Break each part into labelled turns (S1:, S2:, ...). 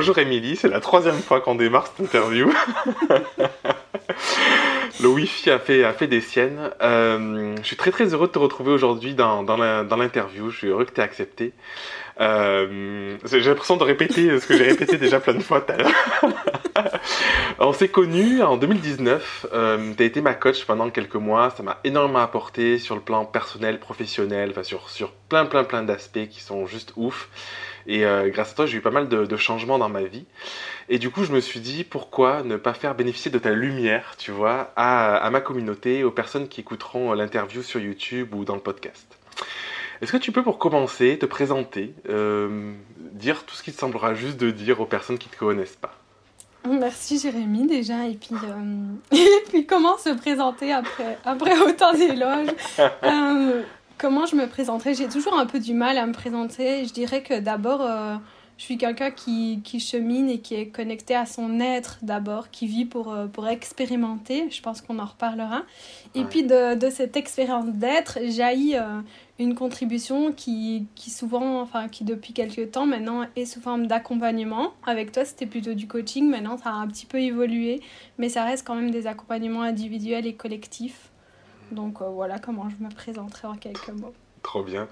S1: Bonjour Émilie, c'est la troisième fois qu'on démarre cette interview. Le Wi-Fi a fait, des siennes. Euh, je suis très très heureux de te retrouver aujourd'hui dans, l'interview. Je suis heureux que tu aies accepté. Euh, j'ai l'impression de répéter ce que j'ai répété déjà plein de fois tout à l'heure. On s'est connus en 2019. Euh, tu as été ma coach pendant quelques mois. Ça m'a énormément apporté sur le plan personnel, professionnel, sur, sur plein plein plein d'aspects qui sont juste ouf. Et euh, grâce à toi, j'ai eu pas mal de, changements dans ma vie. Et du coup, je me suis dit, pourquoi ne pas faire bénéficier de ta lumière, tu vois, à, ma communauté, aux personnes qui écouteront l'interview sur YouTube ou dans le podcast. Est-ce que tu peux, pour commencer, te présenter, euh, dire tout ce qui te semblera juste de dire aux personnes qui ne te connaissent pas?
S2: Merci Jérémy déjà et puis euh, et puis comment se présenter après après autant d'éloges? Comment je me présenterai J'ai toujours un peu du mal à me présenter. Je dirais que d'abord, euh, je suis quelqu'un qui, qui, chemine et qui est connecté à son être d'abord, qui vit pour, euh, pour expérimenter. Je pense qu'on en reparlera. Et puis de, de, cette expérience d'être jaillit euh, une contribution qui, qui souvent, enfin qui depuis quelques temps maintenant est sous forme d'accompagnement. Avec toi, c'était plutôt du coaching. Maintenant, ça a un petit peu évolué, mais ça reste quand même des accompagnements individuels et collectifs. Donc euh, voilà comment je me présenterai en quelques mots.
S1: Trop bien.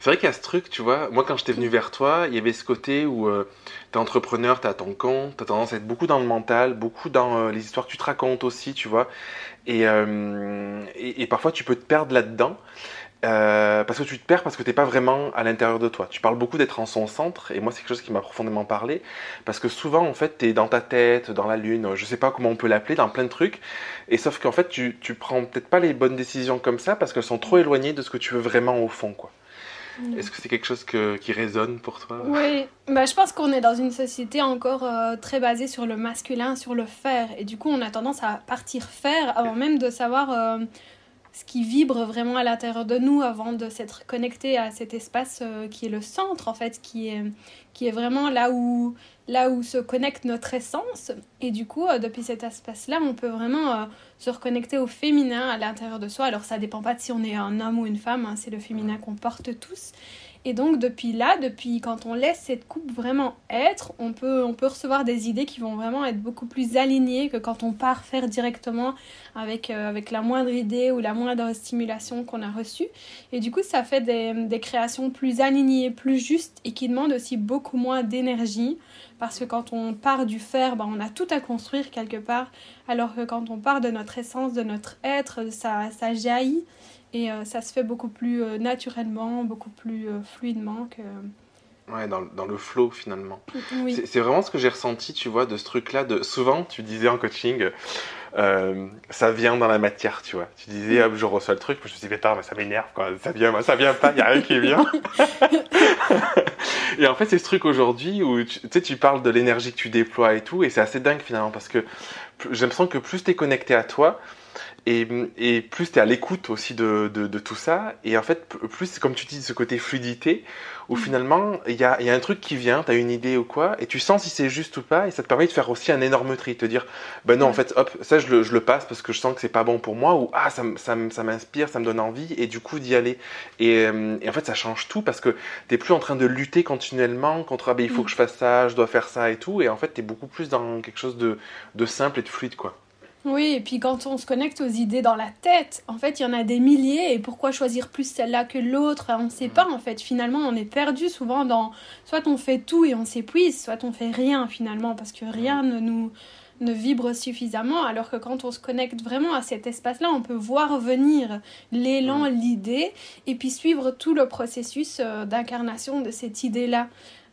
S1: C'est vrai qu'il y a ce truc, tu vois, moi quand j'étais venu vers toi, il y avait ce côté où euh, tu es entrepreneur, tu as ton compte, tu as tendance à être beaucoup dans le mental, beaucoup dans euh, les histoires que tu te racontes aussi, tu vois. et parfois tu peux te perdre là-dedans. Euh, parce que tu te perds parce que tu n'es pas vraiment à l'intérieur de toi. Tu parles beaucoup d'être en son centre, et moi c'est quelque chose qui m'a profondément parlé, parce que souvent en fait tu es dans ta tête, dans la lune, je sais pas comment on peut l'appeler, dans plein de trucs, et sauf qu'en fait tu, tu prends peut-être pas les bonnes décisions comme ça parce qu'elles sont trop éloignées de ce que tu veux vraiment au fond. quoi. Mm. Est-ce que c'est quelque chose qui résonne pour toi?
S2: Oui, bah, je pense qu'on est dans une société encore euh, très basée sur le masculin, sur le faire, et du coup on a tendance à partir faire avant même de savoir... Euh, ce qui vibre vraiment à l'intérieur de nous avant de s'être connecté à cet espace euh, qui est le centre en fait, qui est, qui est vraiment là où, là où se connecte notre essence. Et du coup, euh, depuis cet espace-là, on peut vraiment euh, se reconnecter au féminin à l'intérieur de soi. Alors ça dépend pas de si on est un homme ou une femme, hein, c'est le féminin qu'on porte tous. Et donc depuis là, depuis quand on laisse cette coupe vraiment être, on peut, on peut recevoir des idées qui vont vraiment être beaucoup plus alignées que quand on part faire directement avec, euh, avec la moindre idée ou la moindre stimulation qu'on a reçue. Et du coup, ça fait des, des créations plus alignées, plus justes et qui demandent aussi beaucoup moins d'énergie. Parce que quand on part du faire, ben, on a tout à construire quelque part. Alors que quand on part de notre essence, de notre être, ça, ça jaillit. Et euh, ça se fait beaucoup plus euh, naturellement, beaucoup plus euh, fluidement que...
S1: Ouais, dans, dans le flow finalement. Oui. C'est vraiment ce que j'ai ressenti, tu vois, de ce truc-là. De... Souvent, tu disais en coaching, ça vient dans la matière, tu vois. Tu disais, je reçois le truc, je me suis dit, mais ça m'énerve, quoi. Ça vient, moi, ça vient pas, il n'y a rien qui vient. et en fait, c'est ce truc aujourd'hui où, tu sais, tu parles de l'énergie que tu déploies et tout, et c'est assez dingue finalement, parce que j'ai l'impression que plus tu es connecté à toi, et, plus tu es à l'écoute aussi de, de, tout ça. Et en fait, plus, comme tu dis, ce côté fluidité, où mm. finalement, il y a, y a, un truc qui vient, tu as une idée ou quoi, et tu sens si c'est juste ou pas, et ça te permet de faire aussi un énorme tri, te dire, ben non, en fait, hop, ça je le, je le, passe parce que je sens que c'est pas bon pour moi, ou ah, ça, ça, ça m'inspire, ça me donne envie, et du coup d'y aller. Et, euh, et, en fait, ça change tout parce que t'es plus en train de lutter continuellement contre, ah ben il faut mm. que je fasse ça, je dois faire ça et tout, et en fait, tu es beaucoup plus dans quelque chose de, de simple et de fluide, quoi.
S2: Oui, et puis quand on se connecte aux idées dans la tête, en fait, il y en a des milliers, et pourquoi choisir plus celle-là que l'autre? On ne sait pas, en fait. Finalement, on est perdu souvent dans... Soit on fait tout et on s'épuise, soit on fait rien, finalement, parce que rien ne nous ne vibre suffisamment, alors que quand on se connecte vraiment à cet espace-là, on peut voir venir l'élan, l'idée, et puis suivre tout le processus euh, d'incarnation de cette idée-là.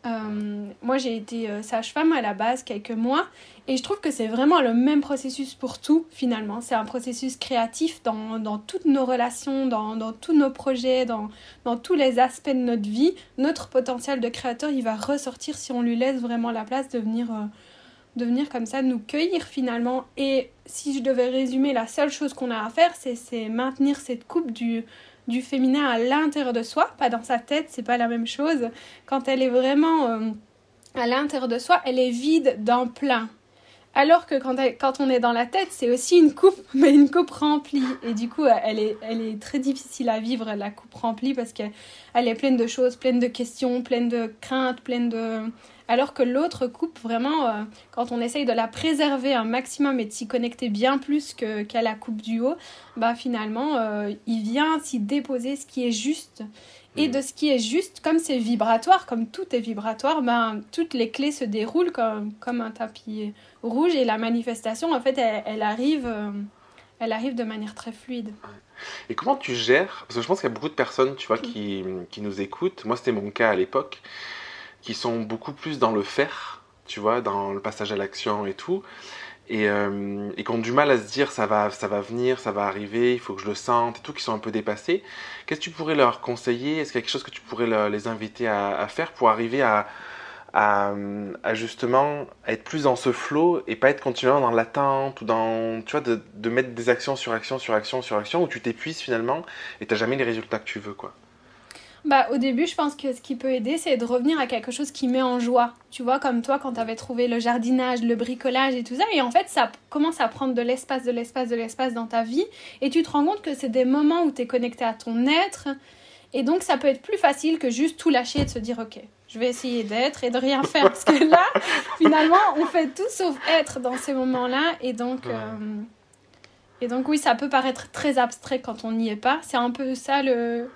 S2: Euh, moi, j'ai été euh, sage-femme à la base quelques mois et je trouve que c'est vraiment le même processus pour tout finalement. C'est un processus créatif dans, toutes nos relations, dans, tous nos projets, dans, dans tous les aspects de notre vie. Notre potentiel de créateur, il va ressortir si on lui laisse vraiment la place de venir, euh, de venir comme ça nous cueillir finalement. Et si je devais résumer, la seule chose qu'on a à faire, c'est maintenir cette coupe du du féminin à l'intérieur de soi, pas dans sa tête, c'est pas la même chose. Quand elle est vraiment euh, à l'intérieur de soi, elle est vide d'un plein. Alors que quand, quand on est dans la tête, c'est aussi une coupe, mais une coupe remplie. Et du coup, elle est, elle est très difficile à vivre, la coupe remplie, parce qu'elle est pleine de choses, pleine de questions, pleine de craintes, pleine de... alors que l'autre coupe vraiment, euh, quand on essaye de la préserver un maximum et de s'y connecter bien plus que, qu'à la coupe du haut, bah finalement, euh, il vient s'y déposer ce qui est juste. Et mm. de ce qui est juste, comme c'est vibratoire, comme tout est vibratoire, ben, toutes les clés se déroulent comme, comme un tapis rouge et la manifestation, en fait, elle, arrive, euh, elle arrive de manière très fluide.
S1: Et comment tu gères Parce que je pense qu'il y a beaucoup de personnes, tu vois, qui, qui nous écoutent. Moi, c'était mon cas à l'époque, qui sont beaucoup plus dans le faire, tu vois, dans le passage à l'action et tout. Et, euh, et, qui ont du mal à se dire ça va, ça va venir, ça va arriver, il faut que je le sente et tout, qui sont un peu dépassés. Qu'est-ce que tu pourrais leur conseiller? Est-ce qu'il y a quelque chose que tu pourrais les inviter à, faire pour arriver à, justement être plus dans ce flow et pas être continuellement dans l'attente ou dans, tu vois, de, de, mettre des actions sur action sur action sur action où tu t'épuises finalement et t'as jamais les résultats que tu veux, quoi?
S2: Bah, au début, je pense que ce qui peut aider, c'est de revenir à quelque chose qui met en joie. Tu vois, comme toi, quand tu avais trouvé le jardinage, le bricolage et tout ça. Et en fait, ça commence à prendre de l'espace, de l'espace, de l'espace dans ta vie. Et tu te rends compte que c'est des moments où tu es connecté à ton être. Et donc, ça peut être plus facile que juste tout lâcher et de se dire, OK, je vais essayer d'être et de rien faire. Parce que là, finalement, on fait tout sauf être dans ces moments-là. Et donc, euh, et donc, oui, ça peut paraître très abstrait quand on n'y est pas. C'est un peu ça le,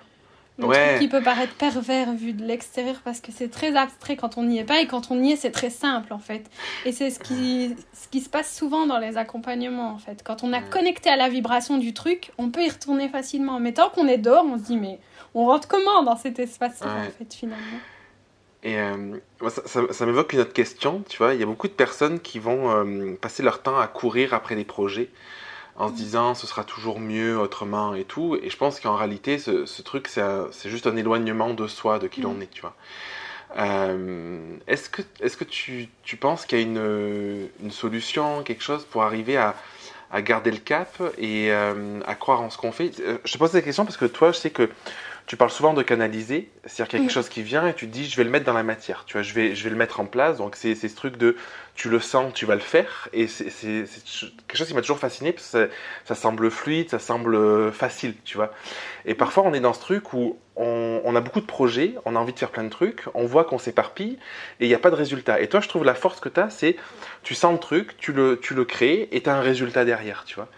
S2: le truc qui peut paraître pervers vu de l'extérieur parce que c'est très abstrait quand on n'y est pas et quand on y est, c'est très simple en fait. Et c'est ce qui, ce qui se passe souvent dans les accompagnements en fait. Quand on a connecté à la vibration du truc, on peut y retourner facilement. Mais tant qu'on est dehors, on se dit, mais on rentre comment dans cet espace en fait finalement?
S1: Et euh, ça, ça, m'évoque une autre question, tu vois, il y a beaucoup de personnes qui vont euh, passer leur temps à courir après des projets en se disant ce sera toujours mieux autrement et tout. Et je pense qu'en réalité, ce, ce truc, c'est juste un éloignement de soi, de qui l'on mm. est, tu vois. Euh, est-ce que, est -ce que tu, tu penses qu'il y a une, une, solution, quelque chose pour arriver à, à garder le cap et à croire en ce qu'on fait? Je te pose cette question parce que toi, je sais que tu parles souvent de canaliser, c'est-à-dire qu'il y a quelque chose qui vient et tu te dis je vais le mettre dans la matière, tu vois, je vais, je vais le mettre en place. Donc c'est ce truc de tu le sens, tu vas le faire. Et c'est quelque chose qui m'a toujours fasciné parce que ça, semble fluide, ça semble facile, tu vois. Et parfois on est dans ce truc où on, on a beaucoup de projets, on a envie de faire plein de trucs, on voit qu'on s'éparpille et il n'y a pas de résultat. Et toi, je trouve la force que tu as, c'est tu sens le truc, tu le, tu le crées et tu as un résultat derrière, tu vois.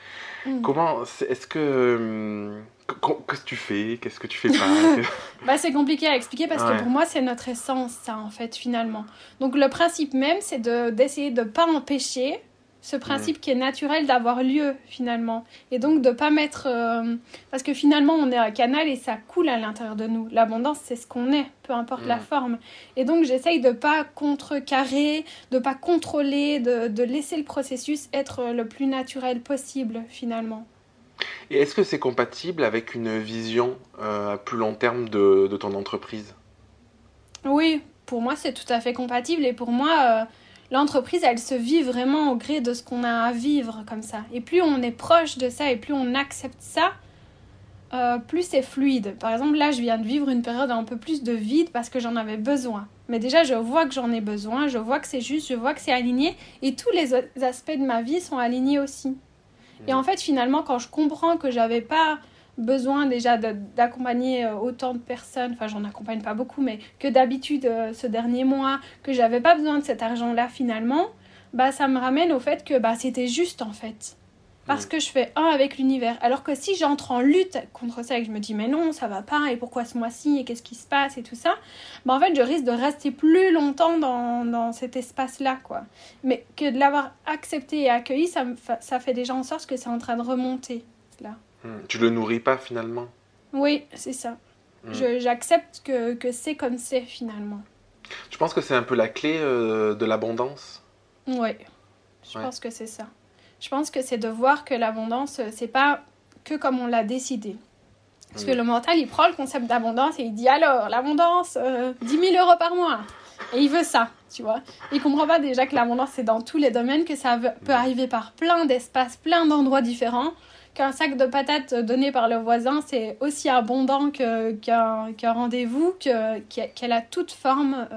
S1: Mm. Comment, est-ce que hum, Qu'est-ce que tu fais? Qu'est-ce que tu fais pas?
S2: Bah, C'est compliqué à expliquer parce que pour moi, c'est notre essence, ça, en fait, finalement. Donc, le principe même, c'est d'essayer de ne pas empêcher ce principe qui est naturel d'avoir lieu, finalement. Et donc, de ne pas mettre. Euh, parce que finalement, on est un canal et ça coule à l'intérieur de nous. L'abondance, c'est ce qu'on est, peu importe la forme. Et donc, j'essaye de ne pas contrecarrer, de ne pas contrôler, de, de laisser le processus être le plus naturel possible, finalement.
S1: Et est-ce que c'est compatible avec une vision euh, à plus long terme de, ton entreprise?
S2: Oui, pour moi c'est tout à fait compatible et pour moi euh, l'entreprise elle se vit vraiment au gré de ce qu'on a à vivre comme ça. Et plus on est proche de ça et plus on accepte ça, euh, plus c'est fluide. Par exemple là je viens de vivre une période un peu plus de vide parce que j'en avais besoin. Mais déjà je vois que j'en ai besoin, je vois que c'est juste, je vois que c'est aligné et tous les aspects de ma vie sont alignés aussi. Et en fait, finalement, quand je comprends que j'avais pas besoin déjà d'accompagner euh, autant de personnes, enfin j'en accompagne pas beaucoup, mais que d'habitude euh, ce dernier mois, que j'avais pas besoin de cet argent-là finalement, bah ça me ramène au fait que bah c'était juste en fait parce que je fais un avec l'univers. Alors que si j'entre en lutte contre ça et que je me dis mais non, ça va pas, et pourquoi ce mois-ci, et qu'est-ce qui se passe, et tout ça, bah en fait, je risque de rester plus longtemps dans, dans cet espace-là, quoi. Mais que de l'avoir accepté et accueilli, ça, me ça fait déjà en sorte que c'est en train de remonter, là.
S1: Hmm. Tu le nourris pas finalement?
S2: Oui, c'est ça. Hmm. J'accepte que, que c'est comme c'est finalement.
S1: Tu penses que c'est un peu la clé euh, de l'abondance?
S2: Oui, je pense que c'est ça. Je pense que c'est de voir que l'abondance, euh, c'est pas que comme on l'a décidé. Parce que le mental, il prend le concept d'abondance et il dit alors, l'abondance, 10 euh, 000 euros par mois. Et il veut ça, tu vois. Il comprend pas déjà que l'abondance, c'est dans tous les domaines, que ça peut arriver par plein d'espaces, plein d'endroits différents. Qu'un sac de patates donné par le voisin, c'est aussi abondant qu'un rendez-vous, qu'elle a toute forme euh,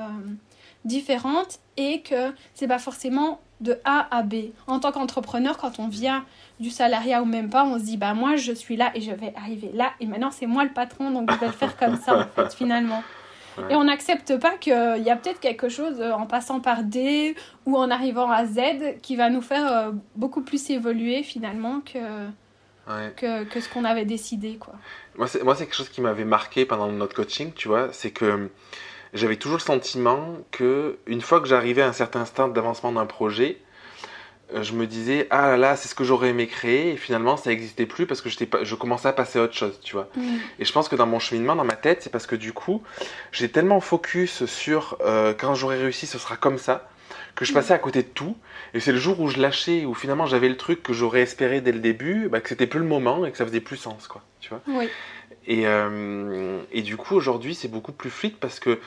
S2: différente et que c'est pas forcément de A à B. En tant qu'entrepreneur, quand on vient du salariat ou même pas, on se dit bah moi je suis là et je vais arriver là et maintenant c'est moi le patron donc je vais le faire comme ça en fait finalement.
S1: Ouais.
S2: Et on n'accepte pas qu'il y a peut-être quelque chose euh, en passant par D ou en arrivant à Z qui va nous faire euh, beaucoup plus évoluer finalement que,
S1: Ouais.
S2: que, que ce qu'on avait décidé. Quoi.
S1: Moi, c'est, moi, c'est quelque chose qui m'avait marqué pendant notre coaching, tu vois, c'est que j'avais toujours le sentiment que une fois que j'arrivais à un certain stade d'avancement d'un projet, euh, je me disais ah là là c'est ce que j'aurais aimé créer et finalement ça n'existait plus parce que pas, je commençais à passer à autre chose, tu vois. Et je pense que dans mon cheminement, dans ma tête, c'est parce que du coup, j'ai tellement focus sur euh, quand j'aurai réussi, ce sera comme ça, que je passais à côté de tout. Et c'est le jour où je lâchais, où finalement j'avais le truc que j'aurais espéré dès le début, bah, que c'était plus le moment et que ça faisait plus sens, quoi. Tu vois
S2: Oui.
S1: Et, euh, et du coup, aujourd'hui, c'est beaucoup plus fluide parce que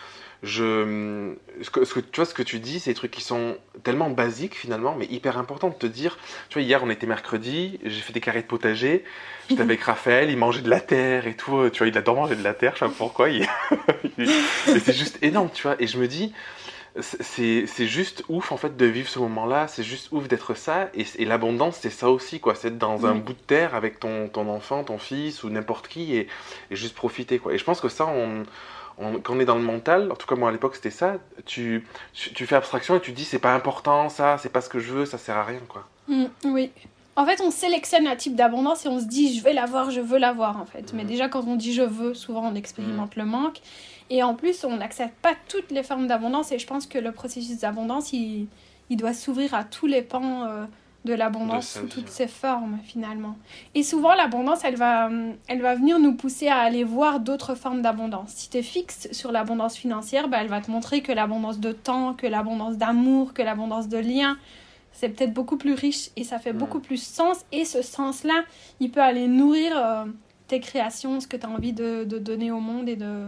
S1: je, ce que, ce que- tu vois, ce que tu dis, c'est des trucs qui sont tellement basiques finalement, mais hyper importants de te dire. Tu vois, hier, on était mercredi, j'ai fait des carrés de potager, j'étais avec Raphaël, il mangeait de la terre et tout. Tu vois, il adore manger de la terre, je sais pas pourquoi. il- c'est juste énorme, tu vois. Et je me dis, c'est c'est juste ouf en fait de vivre ce moment-là, c'est juste ouf d'être ça. Et, et l'abondance, c'est ça aussi, quoi. C'est être dans un
S2: Oui.
S1: bout de terre avec ton, ton enfant, ton fils ou n'importe qui et, et juste profiter, quoi. Et je pense que ça, on, on- quand on est dans le mental, en tout cas moi à l'époque c'était ça, tu, tu, tu fais abstraction et tu dis c'est pas important, ça, c'est pas ce que je veux, ça sert à rien, quoi.
S2: Mm, oui. En fait, on sélectionne un type d'abondance et on se dit je vais l'avoir, je veux l'avoir en fait. Mais
S1: Mhm.
S2: déjà, quand on dit je veux, souvent on expérimente le manque. Et en plus, on n'accepte pas toutes les formes d'abondance. Et je pense que le processus d'abondance, il, il doit s'ouvrir à tous les pans euh, de l'abondance sous toutes ses formes finalement. Et souvent, l'abondance, elle va, hum, elle va venir nous pousser à aller voir d'autres formes d'abondance. Si tu es fixe sur l'abondance financière, bah, elle va te montrer que l'abondance de temps, que l'abondance d'amour, que l'abondance de liens, c'est peut-être beaucoup plus riche et ça fait
S1: Mm.
S2: beaucoup plus sens. Et ce sens-là, il peut aller nourrir euh, tes créations, ce que tu as envie de, de donner au monde et de,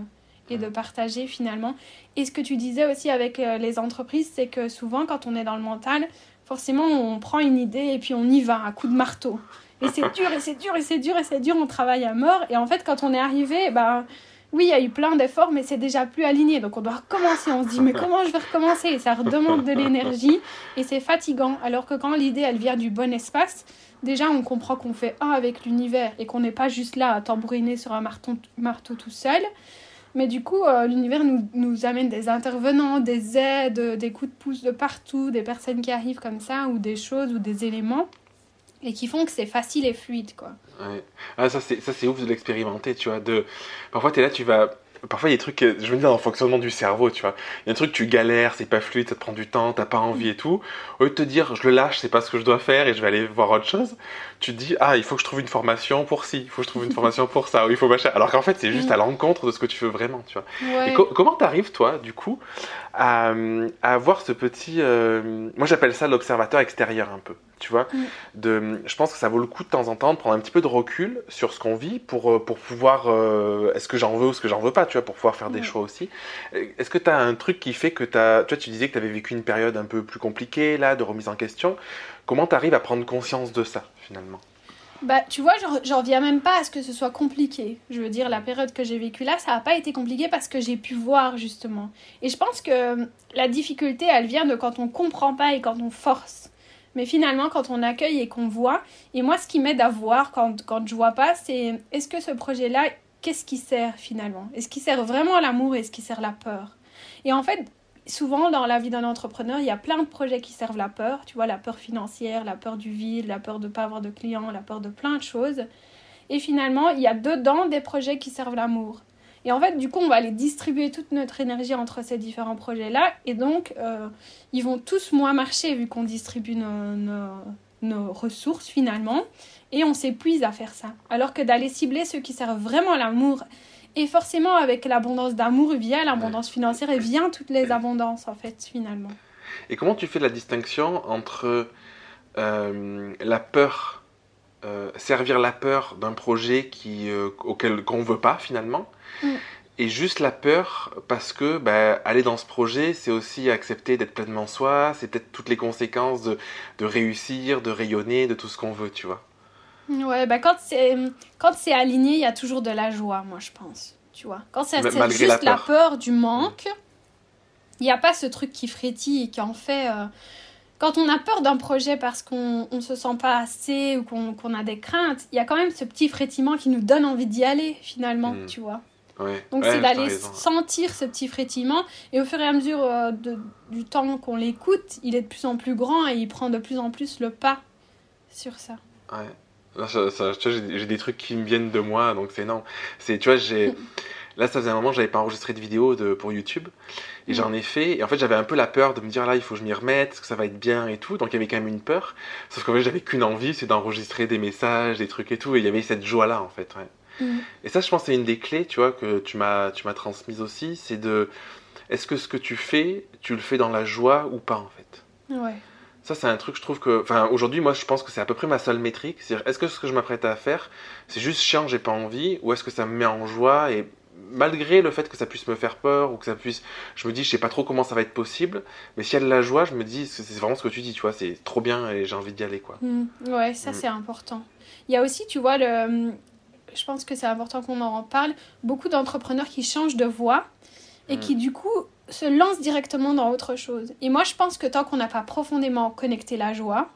S2: et de partager finalement. Et ce que tu disais aussi avec euh, les entreprises, c'est que souvent quand on est dans le mental, forcément on prend une idée et puis on y va à coup de marteau. Et c'est dur, et c'est dur, et c'est dur, et c'est dur, on travaille à mort. Et en fait, quand on est arrivé, ben, oui, il y a eu plein d'efforts, mais c'est déjà plus aligné. Donc on doit recommencer. On se dit, mais comment je vais recommencer? Et ça redemande de l'énergie et c'est fatigant. Alors que quand l'idée, elle vient du bon espace, déjà on comprend qu'on fait un avec l'univers et qu'on n'est pas juste là à tambouriner sur un marteau, marteau tout seul. Mais du coup, euh, l'univers nous, nous amène des intervenants, des aides, des coups de pouce de partout, des personnes qui arrivent comme ça, ou des choses, ou des éléments, et qui font que c'est facile et fluide, quoi.
S1: Ouais. Ah, ça, c'est, ouf de l'expérimenter, tu vois. De... Parfois, t'es là, tu vas. Parfois, il y a des trucs, euh, je veux dire, dans le fonctionnement du cerveau, tu vois. Il y a un truc, tu galères, c'est pas fluide, ça te prend du temps, t'as pas envie et tout. Au lieu de te dire, je le lâche, c'est pas ce que je dois faire et je vais aller voir autre chose, tu te dis, ah, il faut que je trouve une formation pour ci, il faut que je trouve une formation pour ça, ou il faut machin. Alors qu'en fait, c'est juste à l'encontre de ce que tu veux vraiment, tu vois.
S2: Ouais.
S1: Et co- comment t'arrives, toi, du coup, à, à avoir ce petit. euh, moi, j'appelle ça l'observateur extérieur, un peu. Tu vois
S2: Mm.
S1: de, Je pense que ça vaut le coup de temps en temps de prendre un petit peu de recul sur ce qu'on vit pour, euh, pour pouvoir. euh, est-ce que j'en veux ou est-ce que j'en veux pas, tu vois, pour pouvoir faire des
S2: Mm.
S1: choix aussi. Euh, Est-ce que tu as un truc qui fait que tu as. Tu vois, tu disais que tu avais vécu une période un peu plus compliquée, là, de remise en question. Comment tu arrives à prendre conscience de ça, finalement?
S2: Bah, tu vois, j'en- j'en viens même pas à ce que ce soit compliqué. Je veux dire, la période que j'ai vécue là, ça n'a pas été compliqué parce que j'ai pu voir, justement. Et je pense que la difficulté, elle vient de quand on comprend pas et quand on force. Mais finalement, quand on accueille et qu'on voit, et moi, ce qui m'aide à voir quand, quand je vois pas, c'est est-ce que ce projet-là, qu'est-ce qui sert finalement? Est-ce qu'il sert vraiment à l'amour et est-ce qu'il sert la peur? Et en fait, souvent dans la vie d'un entrepreneur, il y a plein de projets qui servent la peur. Tu vois, la peur financière, la peur du vide, la peur de ne pas avoir de clients, la peur de plein de choses. Et finalement, il y a dedans des projets qui servent l'amour. Et en fait, du coup, on va aller distribuer toute notre énergie entre ces différents projets-là. Et donc, euh, ils vont tous moins marcher vu qu'on distribue nos, nos- nos ressources finalement. Et on s'épuise à faire ça. Alors que d'aller cibler ceux qui servent vraiment l'amour. Et forcément, avec l'abondance d'amour, vient l'abondance financière et vient toutes les abondances, en fait, finalement.
S1: Et comment tu fais la distinction entre euh, la peur, euh, servir la peur d'un projet qui, euh, auquel qu'on veut pas finalement,
S2: Mm.
S1: et juste la peur parce que bah, aller dans ce projet, c'est aussi accepter d'être pleinement soi, c'est peut-être toutes les conséquences de, de réussir, de rayonner, de tout ce qu'on veut, tu vois.
S2: Ouais, bah quand c'est quand c'est aligné, il y a toujours de la joie, moi je pense. Tu vois. Quand c'est juste
S1: la
S2: la
S1: peur.
S2: peur. du manque, il n'y a pas ce truc qui frétille et qui en fait. euh, Quand on a peur d'un projet parce qu'on ne se sent pas assez ou qu'on a des craintes, il y a quand même ce petit frétillement qui nous donne envie d'y aller finalement,
S1: Mm.
S2: tu vois.
S1: Ouais.
S2: Donc
S1: Ouais,
S2: c'est d'aller sentir ce petit frétillement et au fur et à mesure euh, de- du temps qu'on l'écoute, il est de plus en plus grand et il prend de plus en plus le pas sur ça.
S1: Ouais. Là, ça- j'ai des trucs qui me viennent de moi, donc c'est. C'est, tu vois, j'ai. Là, ça faisait un moment que j'avais pas enregistré de vidéo de, pour YouTube. Et
S2: Mm.
S1: j'en ai fait. Et en fait, j'avais un peu la peur de me dire là, il faut que je m'y remette, que ça va être bien et tout. Donc, il y avait quand même une peur. Sauf qu'en fait, j'avais qu'une envie, c'est d'enregistrer des messages, des trucs et tout. Et il y avait cette joie-là, en fait. Ouais.
S2: Mm.
S1: Et ça, je pense, c'est une des clés, tu vois, que tu m'as, tu m'as transmise aussi. C'est de. Est-ce que ce que tu fais, tu le fais dans la joie ou pas, en fait?
S2: Ouais.
S1: ça, c'est un truc, je trouve que. Enfin, aujourd'hui, moi, je pense que c'est à peu près ma seule métrique. C'est-à-dire, est-ce que ce que je m'apprête à faire, c'est juste chiant, j'ai pas envie, ou est-ce que ça me met en joie et malgré le fait que ça puisse me faire peur ou que ça puisse. Je me dis, je sais pas trop comment ça va être possible, mais s'il y a de la joie, je me dis, c'est vraiment ce que tu dis, tu vois, c'est trop bien et j'ai envie d'y aller, quoi.
S2: Mm. Ouais, ça
S1: Mm.
S2: c'est important. Il y a aussi, tu vois, le... je pense que c'est important qu'on en parle, beaucoup d'entrepreneurs qui changent de voie et
S1: Mm.
S2: qui du coup se lancent directement dans autre chose. Et moi je pense que tant qu'on n'a pas profondément connecté la joie,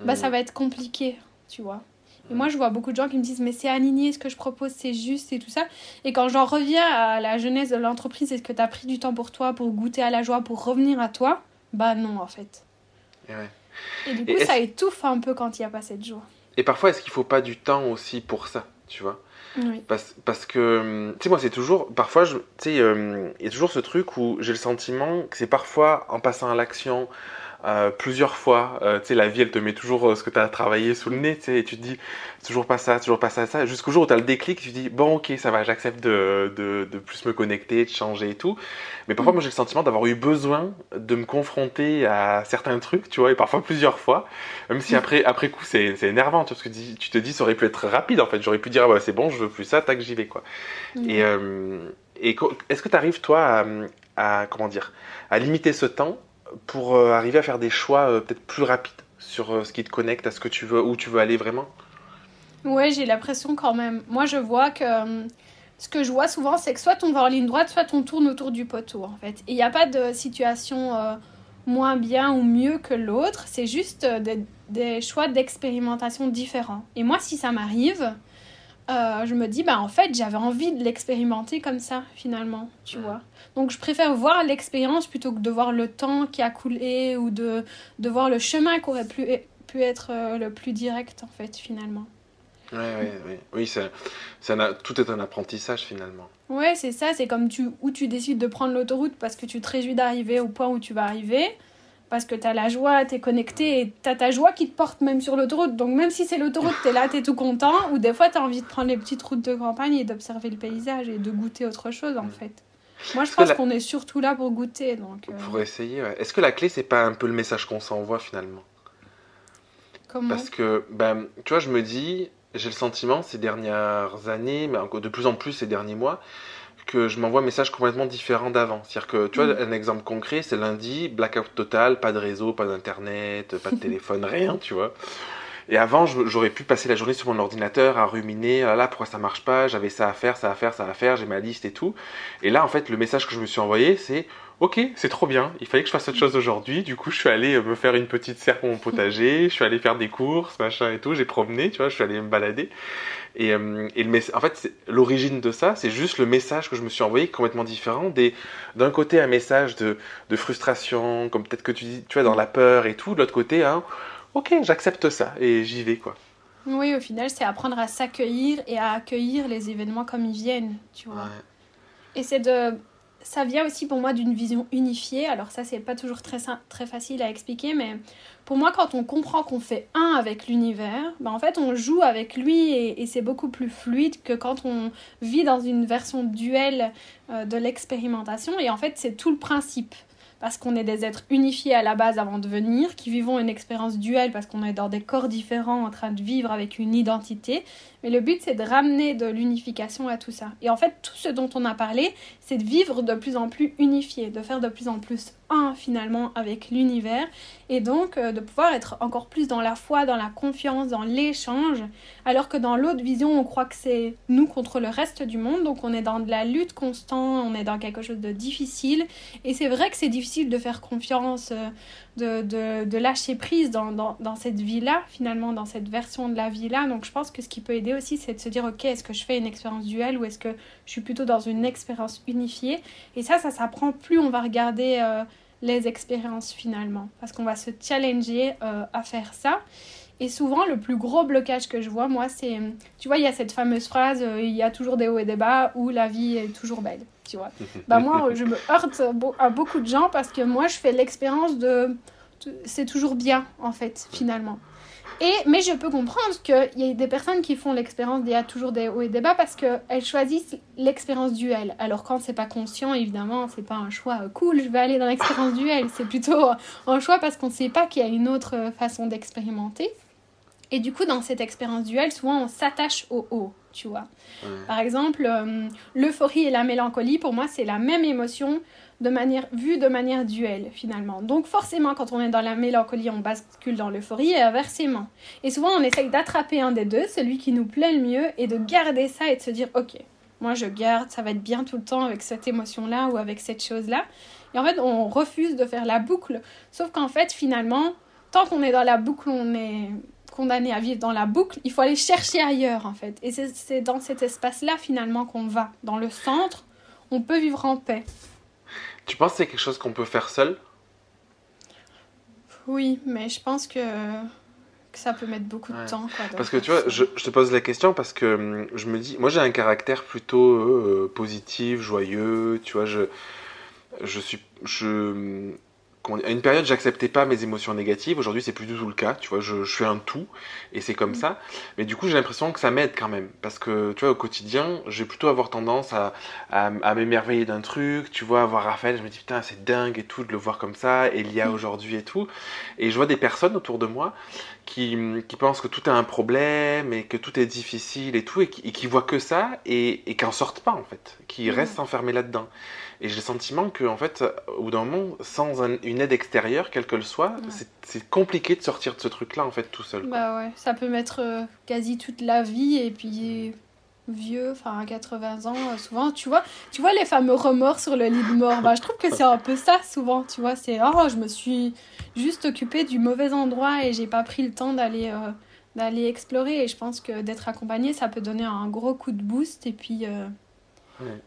S2: bah
S1: Mm.
S2: ça va être compliqué, tu vois. Et moi je vois beaucoup de gens qui me disent mais c'est aligné ce que je propose, c'est juste et tout ça. Et quand j'en reviens à la genèse de l'entreprise, est-ce que tu as pris du temps pour toi, pour goûter à la joie, pour revenir à toi? Bah non en fait.
S1: Et ouais.
S2: Et du
S1: Et
S2: coup ça étouffe un peu quand il n'y a pas cette joie.
S1: Et parfois, est-ce qu'il faut pas du temps aussi pour ça, tu vois?
S2: Oui.
S1: Parce, parce que, hum, tu sais, moi, c'est toujours. Parfois, tu sais, hum, il y a toujours ce truc où j'ai le sentiment que c'est parfois en passant à l'action euh, plusieurs fois. euh, tu sais, la vie, elle te met toujours euh, ce que tu as travaillé sous le nez, tu sais, et tu te dis, toujours pas ça, toujours pas ça, ça. Jusqu'au jour où tu as le déclic, tu te dis, bon, ok, ça va, j'accepte de, de, de plus me connecter, de changer et tout. Mais parfois,
S2: Mm.
S1: moi, j'ai le sentiment d'avoir eu besoin de me confronter à certains trucs, tu vois, et parfois plusieurs fois. Même si
S2: Mm.
S1: après, après coup, c'est c'est énervant, tu vois, parce que tu tu te dis, ça aurait pu être rapide, en fait. J'aurais pu dire, ah, bah, c'est bon, je veux plus ça, tac, j'y vais, quoi.
S2: Mm.
S1: Et, euh, est-ce que tu arrives, toi, à, à- comment dire, à limiter ce temps pour euh, arriver à faire des choix euh, peut-être plus rapides sur euh, ce qui te connecte à ce que tu veux, où tu veux aller vraiment?
S2: Ouais, j'ai l'impression quand même. Moi, je vois que ce que je vois souvent, c'est que soit on va en ligne droite, soit on tourne autour du poteau, en fait. Et il n'y a pas de situation moins bien ou mieux que l'autre. C'est juste des choix d'expérimentation différents. Et moi, si ça m'arrive, euh, je me dis, bah en fait, j'avais envie de l'expérimenter comme ça, finalement, tu vois. Donc, je préfère voir l'expérience plutôt que de voir le temps qui a coulé ou de, de voir le chemin qui aurait pu, pu être euh, le plus direct, en fait, finalement.
S1: Ouais, ouais, ouais. Oui, c'est, c'est un- tout est un apprentissage finalement.
S2: Ouais, c'est ça, c'est comme tu, où tu décides de prendre l'autoroute parce que tu te réjouis d'arriver au point où tu vas arriver, parce que tu as la joie, tu es connecté et tu as ta joie qui te porte même sur l'autoroute. Donc même si c'est l'autoroute, tu es là, tu es tout content, ou des fois tu as envie de prendre les petites routes de campagne et d'observer le paysage et de goûter autre chose en fait. Moi je
S1: Parce
S2: pense
S1: la-
S2: qu'on est surtout là pour goûter. Donc, euh,
S1: Pour essayer, ouais. Est-ce que la clé, c'est pas un peu le message qu'on s'envoie finalement?
S2: Comment?
S1: Parce que, ben, tu vois, je me dis, j'ai le sentiment ces dernières années, mais encore de plus en plus ces derniers mois, que je m'envoie un message complètement différent d'avant. C'est-à-dire que, tu vois,
S2: Mm.
S1: un exemple concret, c'est lundi, blackout total, pas de réseau, pas d'internet, pas de téléphone, rien, tu vois. Et avant, j'aurais pu passer la journée sur mon ordinateur à ruminer, ah là, pourquoi ça marche pas, j'avais ça à faire, ça à faire, ça à faire, j'ai ma liste et tout. Et là, en fait, le message que je me suis envoyé, c'est Ok, c'est trop bien, il fallait que je fasse autre chose aujourd'hui. Du coup, je suis allé me faire une petite serre pour mon potager, je suis allé faire des courses, machin et tout, j'ai promené, tu vois, je suis allé me balader. Et, euh, et le mess- en fait, l'origine de ça, c'est juste le message que je me suis envoyé complètement différent. D'un côté, un message de, de frustration, comme peut-être que tu dis, tu vois, dans la peur et tout. De l'autre côté, hein, ok, j'accepte ça et j'y vais, quoi.
S2: Oui, au final, c'est apprendre à s'accueillir et à accueillir les événements comme ils viennent, tu vois.
S1: Ouais.
S2: Et c'est de. Ça vient aussi pour moi d'une vision unifiée. Alors, ça, c'est pas toujours très, très facile à expliquer, mais pour moi, quand on comprend qu'on fait un avec l'univers, ben, en fait, on joue avec lui et, et c'est beaucoup plus fluide que quand on vit dans une version duelle euh, de l'expérimentation. Et en fait, c'est tout le principe. Parce qu'on est des êtres unifiés à la base avant de venir, qui vivons une expérience duelle parce qu'on est dans des corps différents en train de vivre avec une identité. Mais le but, c'est de ramener de l'unification à tout ça. Et en fait, tout ce dont on a parlé, c'est de vivre de plus en plus unifié, de faire de plus en plus un finalement avec l'univers. Et donc euh, de pouvoir être encore plus dans la foi, dans la confiance, dans l'échange, alors que dans l'autre vision, on croit que c'est nous contre le reste du monde, donc on est dans de la lutte constante, on est dans quelque chose de difficile. Et c'est vrai que c'est difficile de faire confiance, euh, de, lâcher prise dans cette vie-là, finalement, dans cette version de la vie-là. Donc je pense que ce qui peut aider aussi, c'est de se dire, ok, est-ce que je fais une expérience duelle ou est-ce que je suis plutôt dans une expérience unifiée? Et ça, ça s'apprend. Plus on va regarder euh, les expériences finalement, parce qu'on va se challenger euh, à faire ça. Et souvent, le plus gros blocage que je vois, moi, c'est, tu vois, il y a cette fameuse phrase, euh, il y a toujours des hauts et des bas, ou la vie est toujours belle, tu vois. bah moi, je me heurte à beaucoup de gens parce que moi, je fais l'expérience de, c'est toujours bien, en fait, finalement. Et, mais je peux comprendre qu'il y a des personnes qui font l'expérience d'il y a toujours des hauts et des bas parce qu'elles choisissent l'expérience duel. Alors quand c'est pas conscient, évidemment, c'est pas un choix cool, je vais aller dans l'expérience duel. C'est plutôt un choix parce qu'on ne sait pas qu'il y a une autre façon d'expérimenter. Et du coup, dans cette expérience duel, souvent on s'attache au haut, tu vois. Par exemple, euh, l'euphorie et la mélancolie, pour moi, c'est la même émotion de manière, de manière duelle finalement. Donc forcément, quand on est dans la mélancolie, on bascule dans l'euphorie et inversement. Et souvent, on essaye d'attraper un des deux, celui qui nous plaît le mieux, et de garder ça et de se dire, ok, moi je garde, ça va être bien tout le temps avec cette émotion-là ou avec cette chose-là. Et en fait, on refuse de faire la boucle. Sauf qu'en fait, finalement, tant qu'on est dans la boucle, on est condamné à vivre dans la boucle, il faut aller chercher ailleurs en fait. Et c'est dans cet espace-là finalement qu'on va. Dans le centre, on peut vivre en paix.
S1: Tu penses que c'est quelque chose qu'on peut faire seul?
S2: Oui, mais je pense que, que ça peut mettre beaucoup de temps.
S1: parce que tu vois, je, je, te pose la question parce que hum, je me dis, moi j'ai un caractère plutôt euh, positif, joyeux, tu vois, je, je suis, je, à une période, j'acceptais pas mes émotions négatives. Aujourd'hui, c'est plus du tout le cas. Tu vois, je, je fais un tout et c'est comme mm. ça. Mais du coup, j'ai l'impression que ça m'aide quand même. Parce que, tu vois, au quotidien, je vais plutôt avoir tendance à, à, m'émerveiller d'un truc. Tu vois, voir Raphaël, je me dis, putain, c'est dingue et tout de le voir comme ça. Et il y a mm. aujourd'hui et tout. Et je vois des personnes autour de moi qui, qui pensent que tout est un problème et que tout est difficile et tout. Et qui, et qui voient que ça et, et qui en sortent pas, en fait. Qui mm. restent enfermés là-dedans. Et j'ai le sentiment que, en fait, au bout d'un moment, sans une aide extérieure, quelle qu'elle soit, c'est compliqué de sortir de ce truc-là, en fait, tout seul.
S2: Bah ouais, ça peut mettre euh, quasi toute la vie, et puis vieux, enfin à 80 ans, euh, souvent, tu vois, tu vois les fameux remords sur le lit de mort. Bah, je trouve que c'est un peu ça, souvent, tu vois, c'est oh, je me suis juste occupée du mauvais endroit et j'ai pas pris le temps d'aller. Euh, d'aller explorer et je pense que d'être accompagné ça peut donner un gros coup de boost et puis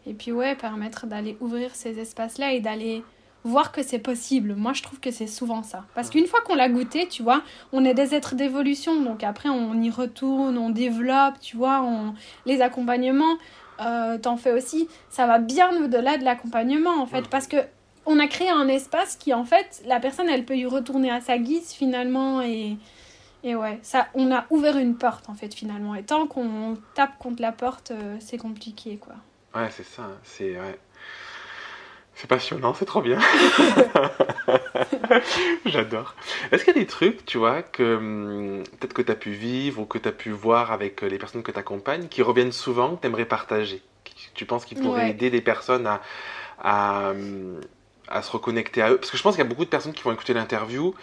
S2: et puis ouais, permettre d'aller ouvrir ces espaces-là et d'aller voir que c'est possible. Moi, je trouve que c'est souvent ça. Parce qu'une fois qu'on l'a goûté, tu vois, on est des êtres d'évolution. Donc après, on y retourne, on développe, tu vois, on... les accompagnements, euh, t'en fais aussi. Ça va bien au-delà de l'accompagnement, en fait. Parce que on a créé un espace qui, en fait, la personne, elle peut y retourner à sa guise, finalement. Et, et ouais, ça, on a ouvert une porte, en fait, finalement. Et tant qu'on tape contre la porte, euh, c'est compliqué, quoi.
S1: Ouais, c'est ça. C'est ouais. C'est passionnant, c'est trop bien. J'adore. Est-ce qu'il y a des trucs, tu vois, que hum, peut-être que tu as pu vivre ou que tu as pu voir avec euh, les personnes que tu accompagnes qui reviennent souvent, que tu aimerais partager Tu penses qu'ils pourraient aider des personnes à, à, hum, à, se reconnecter à eux? Parce que je pense qu'il y a beaucoup de personnes qui vont écouter l'interview